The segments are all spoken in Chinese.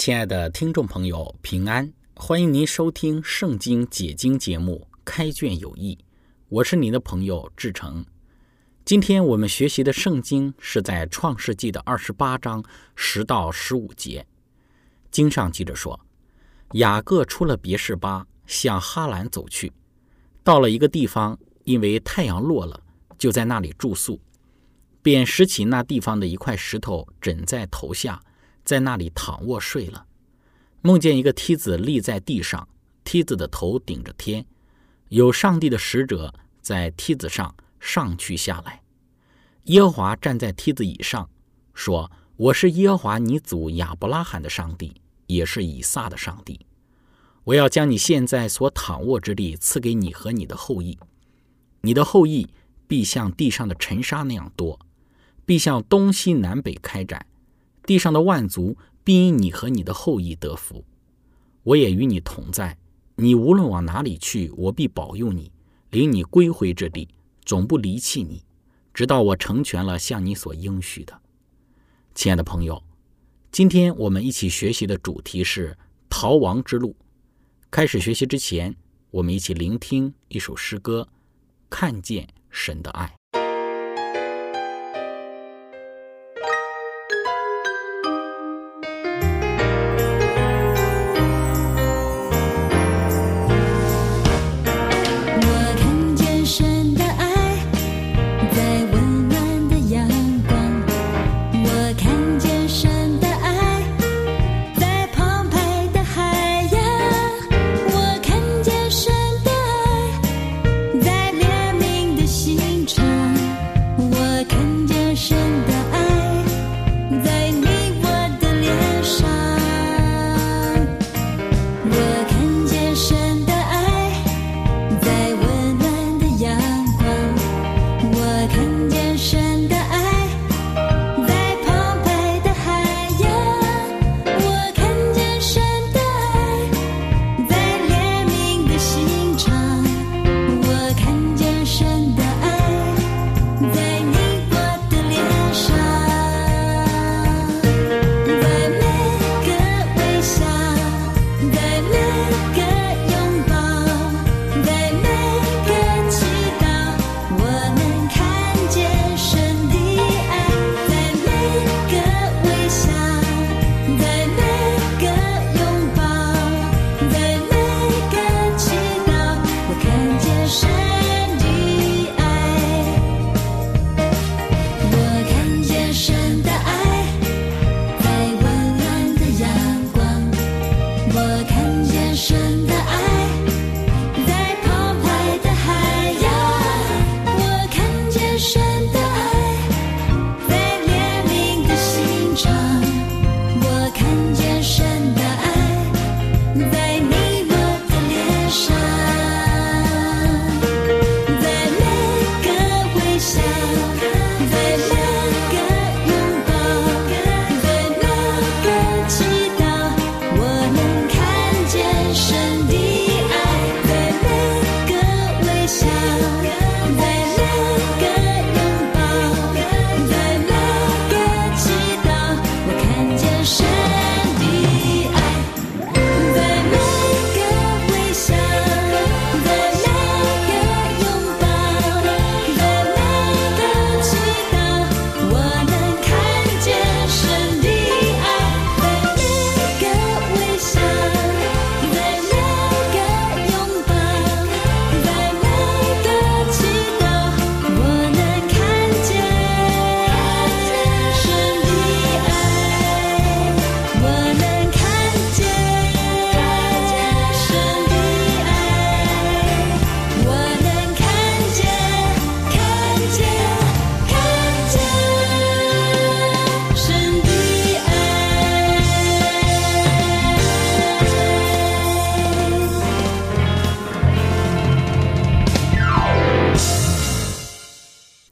亲爱的听众朋友，平安！欢迎您收听《圣经解经》节目《开卷有益》，我是您的朋友志成。今天我们学习的圣经是在《创世纪》的二十八章十到十五节。经上记着说，雅各出了别是巴，向哈兰走去，到了一个地方，因为太阳落了，就在那里住宿，便拾起那地方的一块石头枕在头下。在那里躺卧睡了，梦见一个梯子立在地上，梯子的头顶着天，有上帝的使者在梯子上上去下来。耶和华站在梯子以上，说：“我是耶和华你祖亚伯拉罕的上帝，也是以撒的上帝。我要将你现在所躺卧之地赐给你和你的后裔，你的后裔必像地上的尘沙那样多，必向东西南北开展。”地上的万族必因你和你的后裔得福，我也与你同在。你无论往哪里去，我必保佑你，领你归回这地，总不离弃你，直到我成全了向你所应许的。亲爱的朋友，今天我们一起学习的主题是逃亡之路。开始学习之前，我们一起聆听一首诗歌，看见神的爱。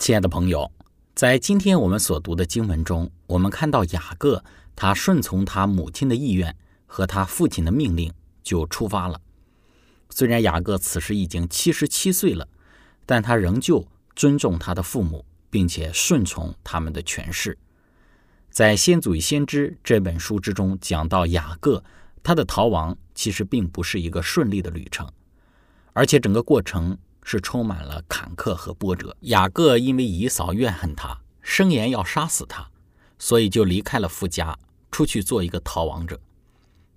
亲爱的朋友，在今天我们所读的经文中，我们看到雅各他顺从他母亲的意愿和他父亲的命令，就出发了。虽然雅各此时已经七十七岁了，但他仍旧尊重他的父母，并且顺从他们的权势。在《先祖与先知》这本书之中，讲到雅各他的逃亡，其实并不是一个顺利的旅程，而且整个过程是充满了坎坷和波折。雅各因为姨嫂怨恨他，声言要杀死他，所以就离开了父家，出去做一个逃亡者。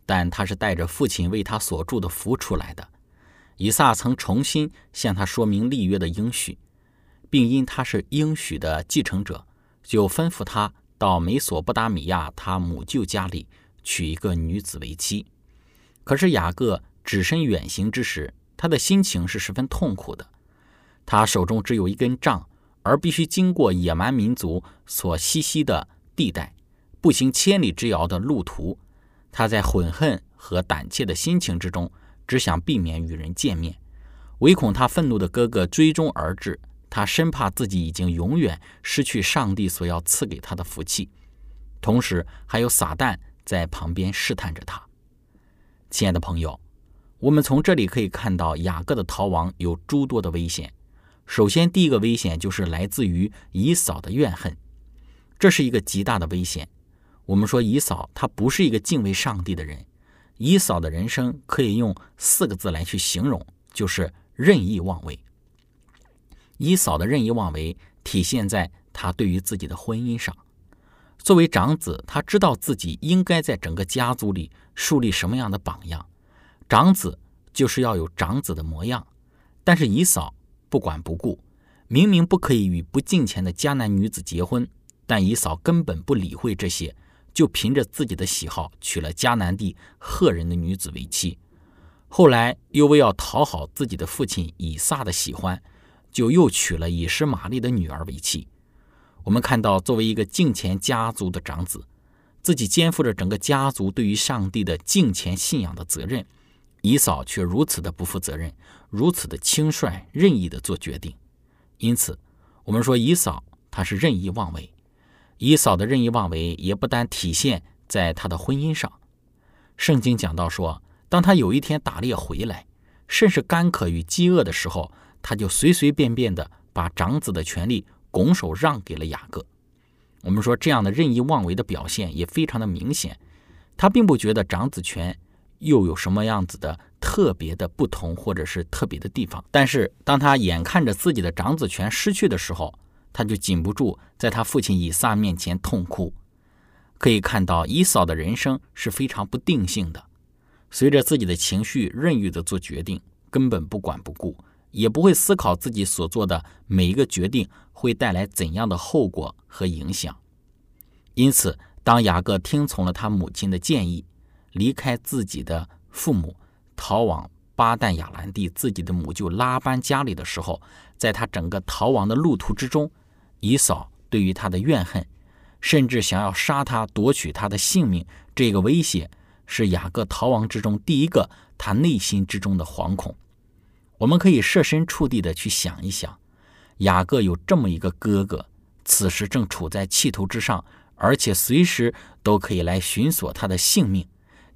但他是带着父亲为他所住的福出来的。以撒曾重新向他说明立约的应许，并因他是应许的继承者，就吩咐他。到美索不达米亚，他母舅家里娶一个女子为妻。可是雅各只身远行之时，他的心情是十分痛苦的。他手中只有一根杖，而必须经过野蛮民族所栖息的地带，步行千里之遥的路途。他在悔恨和胆怯的心情之中，只想避免与人见面，唯恐他愤怒的哥哥追踪而至。他生怕自己已经永远失去上帝所要赐给他的福气，同时还有撒旦在旁边试探着他。亲爱的朋友，我们从这里可以看到雅各的逃亡有诸多的危险。首先，第一个危险就是来自于以扫的怨恨，这是一个极大的危险。我们说以扫他不是一个敬畏上帝的人，以扫的人生可以用四个字来去形容，就是任意妄为。以扫的任意妄为体现在他对于自己的婚姻上。作为长子，他知道自己应该在整个家族里树立什么样的榜样。长子就是要有长子的模样。但是以扫不管不顾，明明不可以与不敬虔的迦南女子结婚，但以扫根本不理会这些，就凭着自己的喜好娶了迦南地赫人的女子为妻。后来又为要讨好自己的父亲以撒的喜欢。就又娶了以实玛利的女儿为妻。我们看到，作为一个敬虔家族的长子，自己肩负着整个家族对于上帝的敬虔信仰的责任，以嫂却如此的不负责任，如此的轻率任意的做决定。因此，我们说以嫂她是任意妄为。以嫂的任意妄为也不单体现在她的婚姻上。圣经讲到说，当她有一天打猎回来，甚是干渴与饥饿的时候。她就随随便便的把长子的权利拱手让给了雅各。我们说这样的任意妄为的表现也非常的明显。她并不觉得长子权又有什么样子的特别的不同或者是特别的地方。但是当他眼看着自己的长子权失去的时候，他就禁不住在他父亲以撒面前痛哭。可以看到以扫的人生是非常不定性的，随着自己的情绪任意的做决定，根本不管不顾。也不会思考自己所做的每一个决定会带来怎样的后果和影响。因此，当雅各听从了他母亲的建议，离开自己的父母，逃往巴旦亚兰地自己的母舅拉班家里的时候，在他整个逃亡的路途之中，以扫对于他的怨恨，甚至想要杀他、夺取他的性命，这个威胁，是雅各逃亡之中第一个他内心之中的惶恐。我们可以设身处地的去想一想，雅各有这么一个哥哥，此时正处在气头之上，而且随时都可以来寻索他的性命。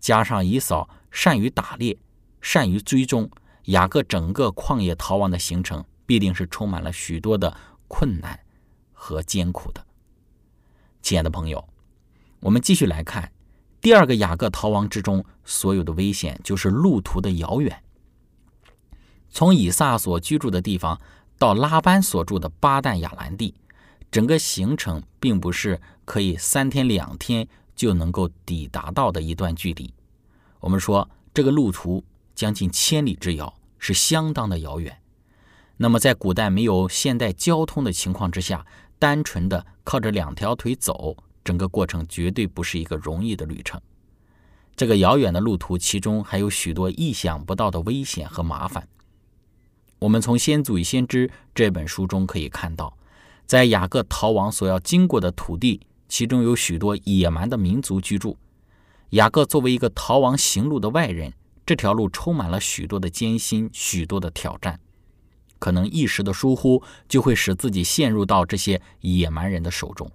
加上以扫善于打猎，善于追踪，雅各整个旷野逃亡的行程必定是充满了许多的困难和艰苦的。亲爱的朋友，我们继续来看第二个雅各逃亡之中所有的危险，就是路途的遥远。从以撒所居住的地方到拉班所住的巴旦亚兰地，整个行程并不是可以三天两天就能够抵达到的一段距离。我们说这个路途将近千里之遥，是相当的遥远。那么在古代没有现代交通的情况之下，单纯的靠着两条腿走，整个过程绝对不是一个容易的旅程。这个遥远的路途，其中还有许多意想不到的危险和麻烦。我们从《先祖与先知》这本书中可以看到，在雅各逃亡所要经过的土地，其中有许多野蛮的民族居住。雅各作为一个逃亡行路的外人，这条路充满了许多的艰辛，许多的挑战。可能一时的疏忽就会使自己陷入到这些野蛮人的手中，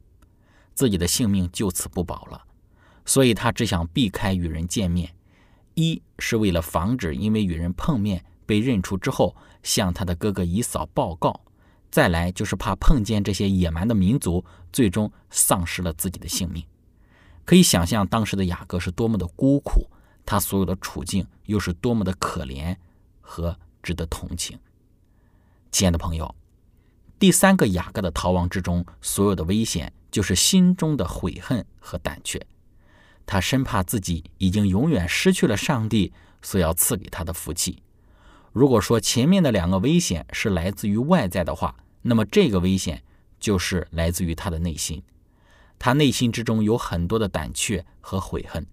自己的性命就此不保了。所以他只想避开与人见面，一是为了防止因为与人碰面被认出之后向他的哥哥以嫂报告；再来就是怕碰见这些野蛮的民族，最终丧失了自己的性命。可以想象当时的雅各是多么的孤苦，他所有的处境又是多么的可怜和值得同情。亲爱的朋友，第三个雅各的逃亡之中，所有的危险就是心中的悔恨和胆怯。他生怕自己已经永远失去了上帝所要赐给他的福气。如果说前面的两个危险是来自于外在的话，那么这个危险就是来自于他的内心。他内心之中有很多的胆怯和悔恨，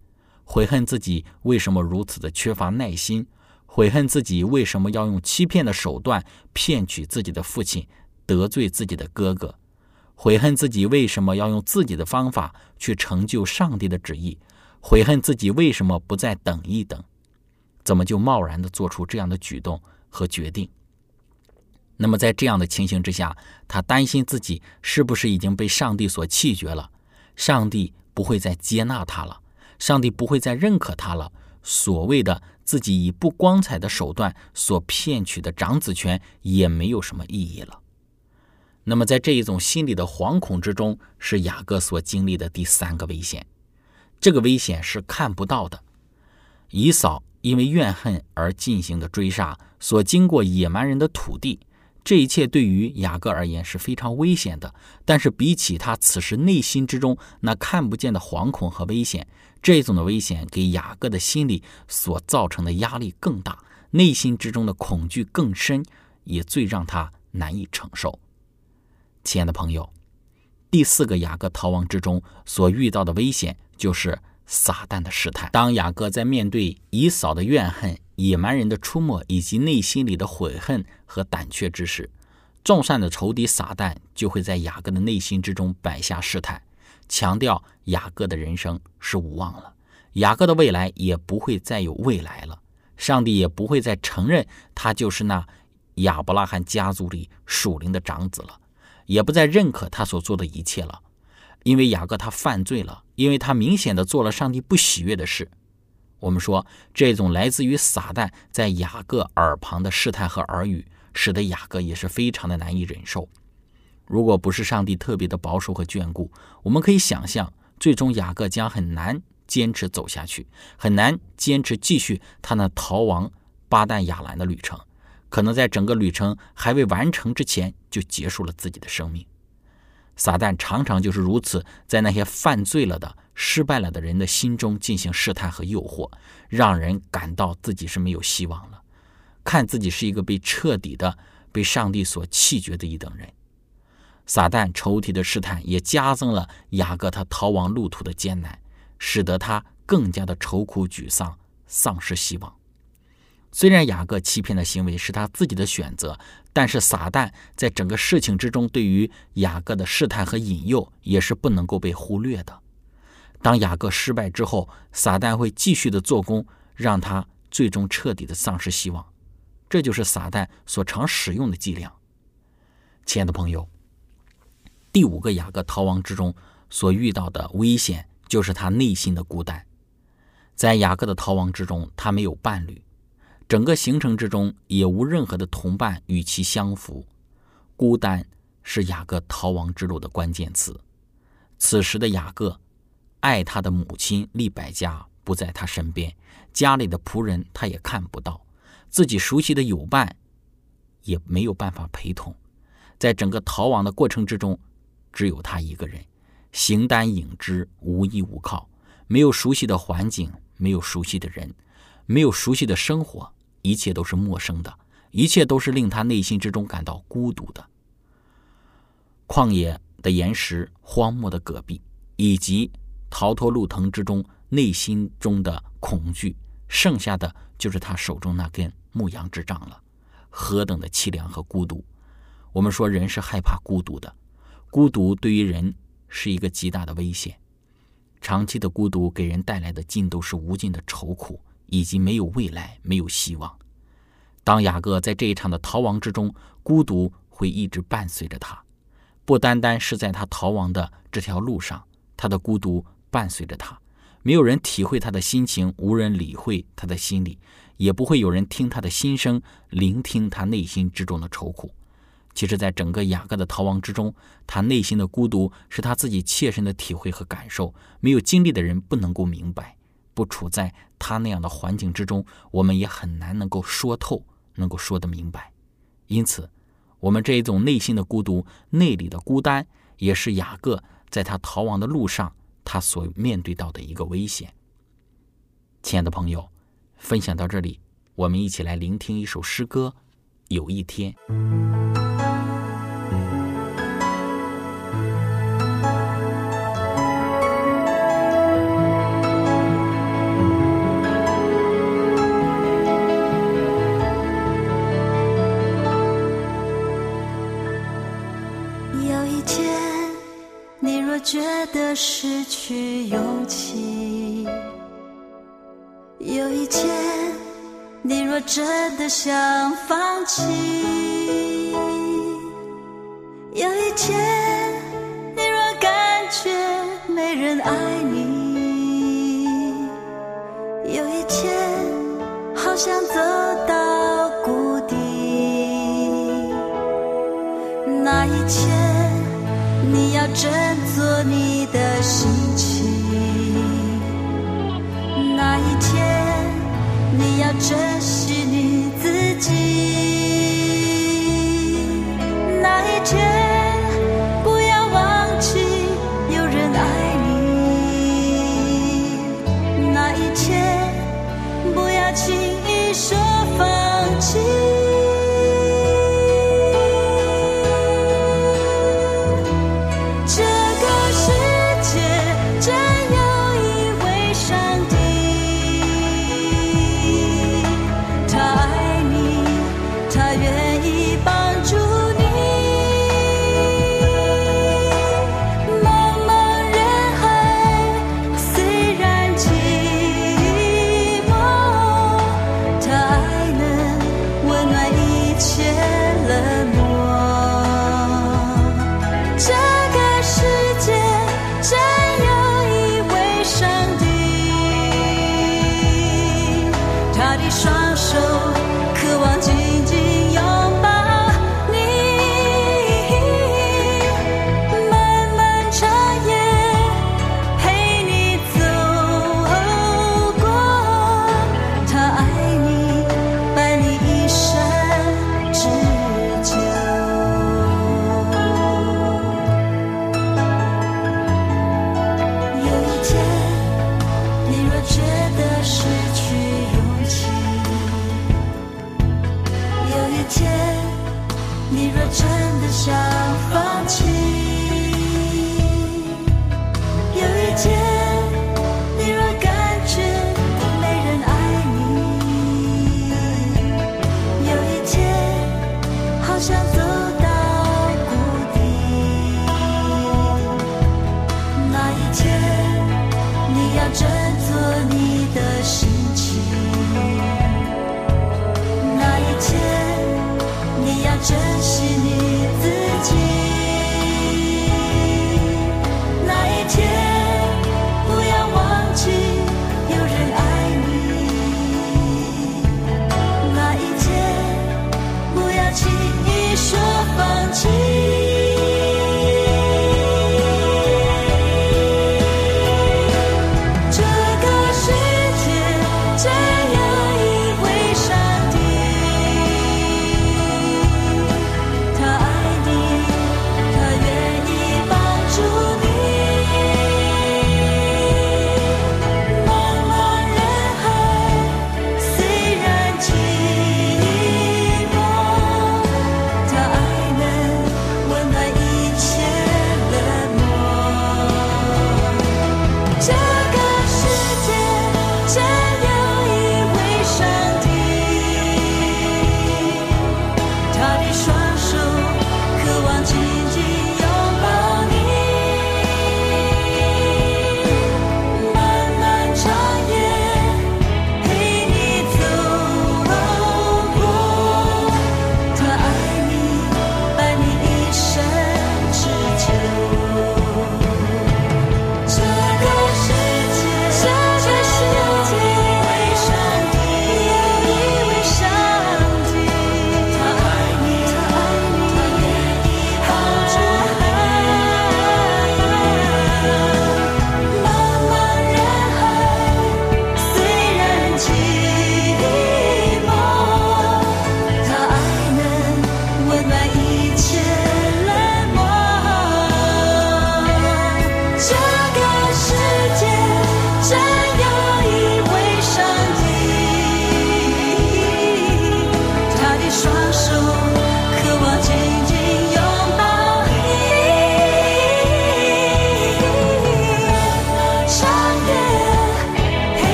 悔恨自己为什么如此的缺乏耐心，悔恨自己为什么要用欺骗的手段骗取自己的父亲，得罪自己的哥哥。悔恨自己为什么要用自己的方法去成就上帝的旨意，悔恨自己为什么不再等一等，怎么就贸然的做出这样的举动和决定？那么在这样的情形之下，他担心自己是不是已经被上帝所弃绝了，上帝不会再接纳他了，上帝不会再认可他了，所谓的自己以不光彩的手段所骗取的长子权也没有什么意义了。那么，在这一种心理的惶恐之中，是雅各所经历的第三个危险。这个危险是看不到的。以扫因为怨恨而进行的追杀，所经过野蛮人的土地，这一切对于雅各而言是非常危险的。但是，比起他此时内心之中那看不见的惶恐和危险，这种的危险给雅各的心理所造成的压力更大，内心之中的恐惧更深，也最让他难以承受。亲爱的朋友，第四个雅各逃亡之中所遇到的危险就是撒旦的试探。当雅各在面对以扫的怨恨、野蛮人的出没以及内心里的悔恨和胆怯之时，众善的仇敌撒旦就会在雅各的内心之中摆下试探，强调雅各的人生是无望了，雅各的未来也不会再有未来了，上帝也不会再承认他就是那亚伯拉罕家族里属灵的长子了。也不再认可他所做的一切了，因为雅各他犯罪了，因为他明显的做了上帝不喜悦的事。我们说，这种来自于撒旦在雅各耳旁的试探和耳语，使得雅各也是非常的难以忍受。如果不是上帝特别的保守和眷顾，我们可以想象，最终雅各将很难坚持走下去，很难坚持继续他那逃亡巴旦亚兰的旅程。可能在整个旅程还未完成之前，就结束了自己的生命。撒旦常常就是如此，在那些犯罪了的、失败了的人的心中进行试探和诱惑，让人感到自己是没有希望了，看自己是一个被彻底的被上帝所弃绝的一等人。撒旦仇敌的试探也加增了雅各他逃亡路途的艰难，使得他更加的愁苦沮丧，丧失希望。虽然雅各欺骗的行为是他自己的选择，但是撒旦在整个事情之中对于雅各的试探和引诱也是不能够被忽略的。当雅各失败之后，撒旦会继续的做工，让他最终彻底的丧失希望。这就是撒旦所常使用的伎俩。亲爱的朋友，第五个雅各逃亡之中所遇到的危险，就是他内心的孤单。在雅各的逃亡之中，他没有伴侣。整个行程之中也无任何的同伴与其相符，孤单是雅各逃亡之路的关键词。此时的雅各，爱他的母亲利百加不在他身边，家里的仆人他也看不到，自己熟悉的友伴也没有办法陪同。在整个逃亡的过程之中，只有他一个人，形单影只，无依无靠，没有熟悉的环境，没有熟悉的人，没有熟悉的生活。一切都是陌生的，一切都是令他内心之中感到孤独的。旷野的岩石、荒漠的戈壁，以及逃脱路藤之中内心中的恐惧，剩下的就是他手中那根牧羊之杖了。何等的凄凉和孤独！我们说人是害怕孤独的，孤独对于人是一个极大的危险。长期的孤独给人带来的尽都是无尽的愁苦。以及没有未来，没有希望。当雅各在这一场的逃亡之中，孤独会一直伴随着他，不单单是在他逃亡的这条路上，他的孤独伴随着他，没有人体会他的心情，无人理会他的心理，也不会有人听他的心声，聆听他内心之中的愁苦。其实，在整个雅各的逃亡之中，他内心的孤独是他自己切身的体会和感受，没有经历的人不能够明白。不处在他那样的环境之中，我们也很难能够说透，能够说得明白。因此，我们这一种内心的孤独、内里的孤单，也是雅各在他逃亡的路上他所面对到的一个危险。亲爱的朋友，分享到这里，我们一起来聆听一首诗歌。有一天。失去勇气，有一天，你若真的想放弃，有一天，你若感觉没人爱你，有一天，好想走到谷底，那一天，你要真。你你若真的想放弃。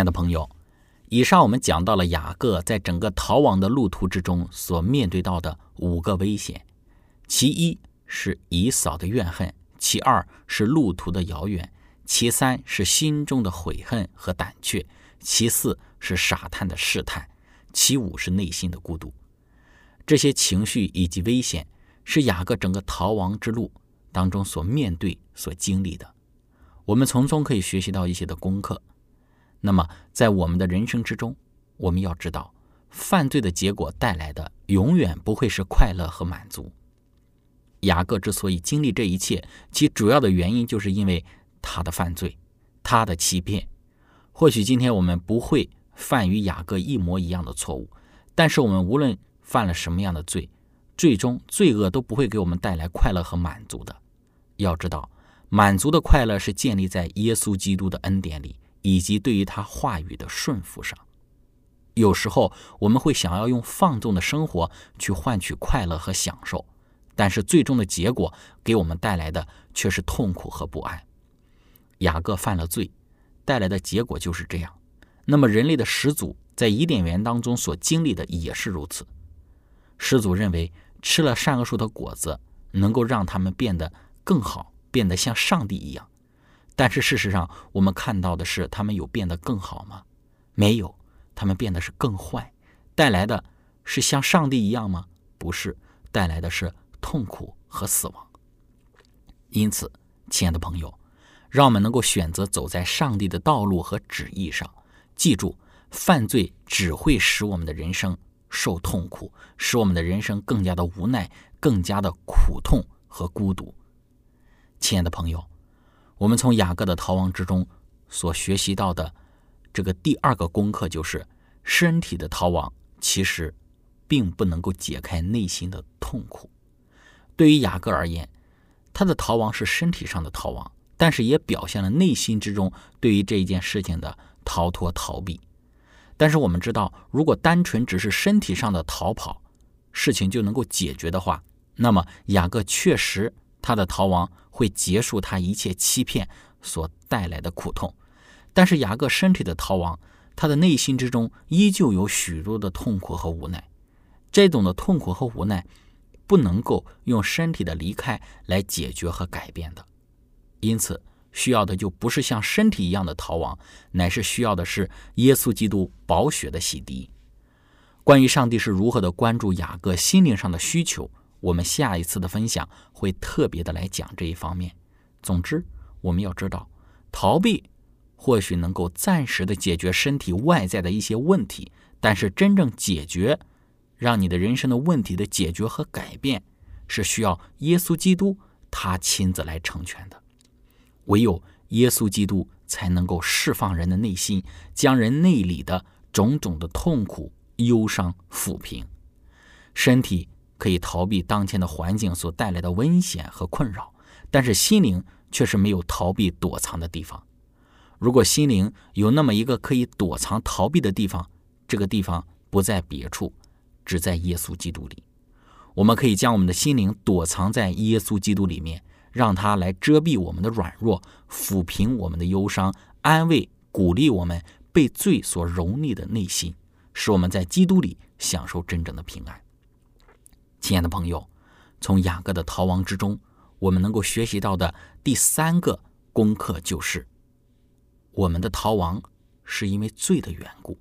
爱的朋友，以上我们讲到了雅各在整个逃亡的路途之中所面对到的五个危险，其一是以扫的怨恨，其二是路途的遥远，其三是心中的悔恨和胆怯，其四是傻探的试探，其五是内心的孤独。这些情绪以及危险，是雅各整个逃亡之路当中所面对、所经历的。我们从中可以学习到一些的功课。那么，在我们的人生之中，我们要知道，犯罪的结果带来的永远不会是快乐和满足。雅各之所以经历这一切，其主要的原因就是因为他的犯罪，他的欺骗。或许今天我们不会犯与雅各一模一样的错误，但是我们无论犯了什么样的罪，最终罪恶都不会给我们带来快乐和满足的。要知道，满足的快乐是建立在耶稣基督的恩典里。以及对于他话语的顺服上，有时候我们会想要用放纵的生活去换取快乐和享受，但是最终的结果给我们带来的却是痛苦和不安。雅各犯了罪，带来的结果就是这样。那么人类的始祖在伊甸园当中所经历的也是如此。始祖认为吃了善恶树的果子能够让他们变得更好，变得像上帝一样。但是事实上，我们看到的是，他们有变得更好吗？没有，他们变得是更坏，带来的是像上帝一样吗？不是，带来的是痛苦和死亡。因此，亲爱的朋友，让我们能够选择走在上帝的道路和旨意上。记住，犯罪只会使我们的人生受痛苦，使我们的人生更加的无奈，更加的苦痛和孤独。亲爱的朋友。我们从雅各的逃亡之中所学习到的这个第二个功课，就是身体的逃亡其实并不能够解开内心的痛苦。对于雅各而言，他的逃亡是身体上的逃亡，但是也表现了内心之中对于这一件事情的逃脱逃避。但是我们知道，如果单纯只是身体上的逃跑，事情就能够解决的话，那么雅各确实。他的逃亡会结束他一切欺骗所带来的苦痛，但是雅各身体的逃亡，他的内心之中依旧有许多的痛苦和无奈。这种的痛苦和无奈，不能够用身体的离开来解决和改变的。因此，需要的就不是像身体一样的逃亡，乃是需要的是耶稣基督宝血的洗涤。关于上帝是如何的关注雅各心灵上的需求。我们下一次的分享会特别的来讲这一方面。总之，我们要知道，逃避或许能够暂时的解决身体外在的一些问题，但是真正解决让你的人生的问题的解决和改变，是需要耶稣基督他亲自来成全的。唯有耶稣基督才能够释放人的内心，将人内里的种种的痛苦、忧伤抚平，身体。可以逃避当前的环境所带来的危险和困扰，但是心灵却是没有逃避躲藏的地方。如果心灵有那么一个可以躲藏逃避的地方，这个地方不在别处，只在耶稣基督里。我们可以将我们的心灵躲藏在耶稣基督里面，让他来遮蔽我们的软弱，抚平我们的忧伤，安慰、鼓励我们被罪所蹂躏的内心，使我们在基督里享受真正的平安。亲爱的朋友，从雅各的逃亡之中，我们能够学习到的第三个功课就是：我们的逃亡是因为罪的缘故，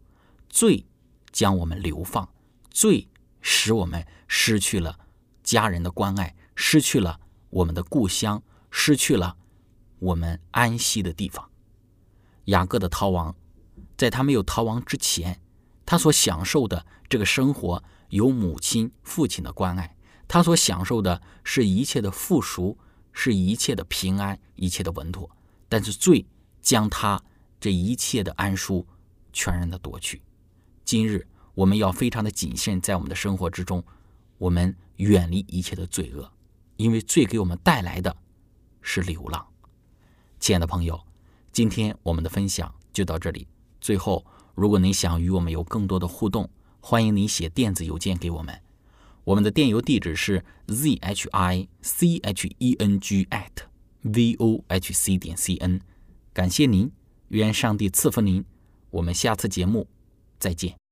罪将我们流放，罪使我们失去了家人的关爱，失去了我们的故乡，失去了我们安息的地方。雅各的逃亡，在他没有逃亡之前，他所享受的这个生活。有母亲、父亲的关爱，他所享受的是一切的富足，是一切的平安，一切的稳妥。但是罪将他这一切的安舒全然的夺去。今日我们要非常的谨慎，在我们的生活之中，我们远离一切的罪恶，因为罪给我们带来的是流浪。亲爱的朋友，今天我们的分享就到这里。最后，如果你想与我们有更多的互动，欢迎您写电子邮件给我们，我们的电邮地址是 z h i c h e n g at v o h c 点 c n。感谢您，愿上帝赐福您，我们下次节目再见。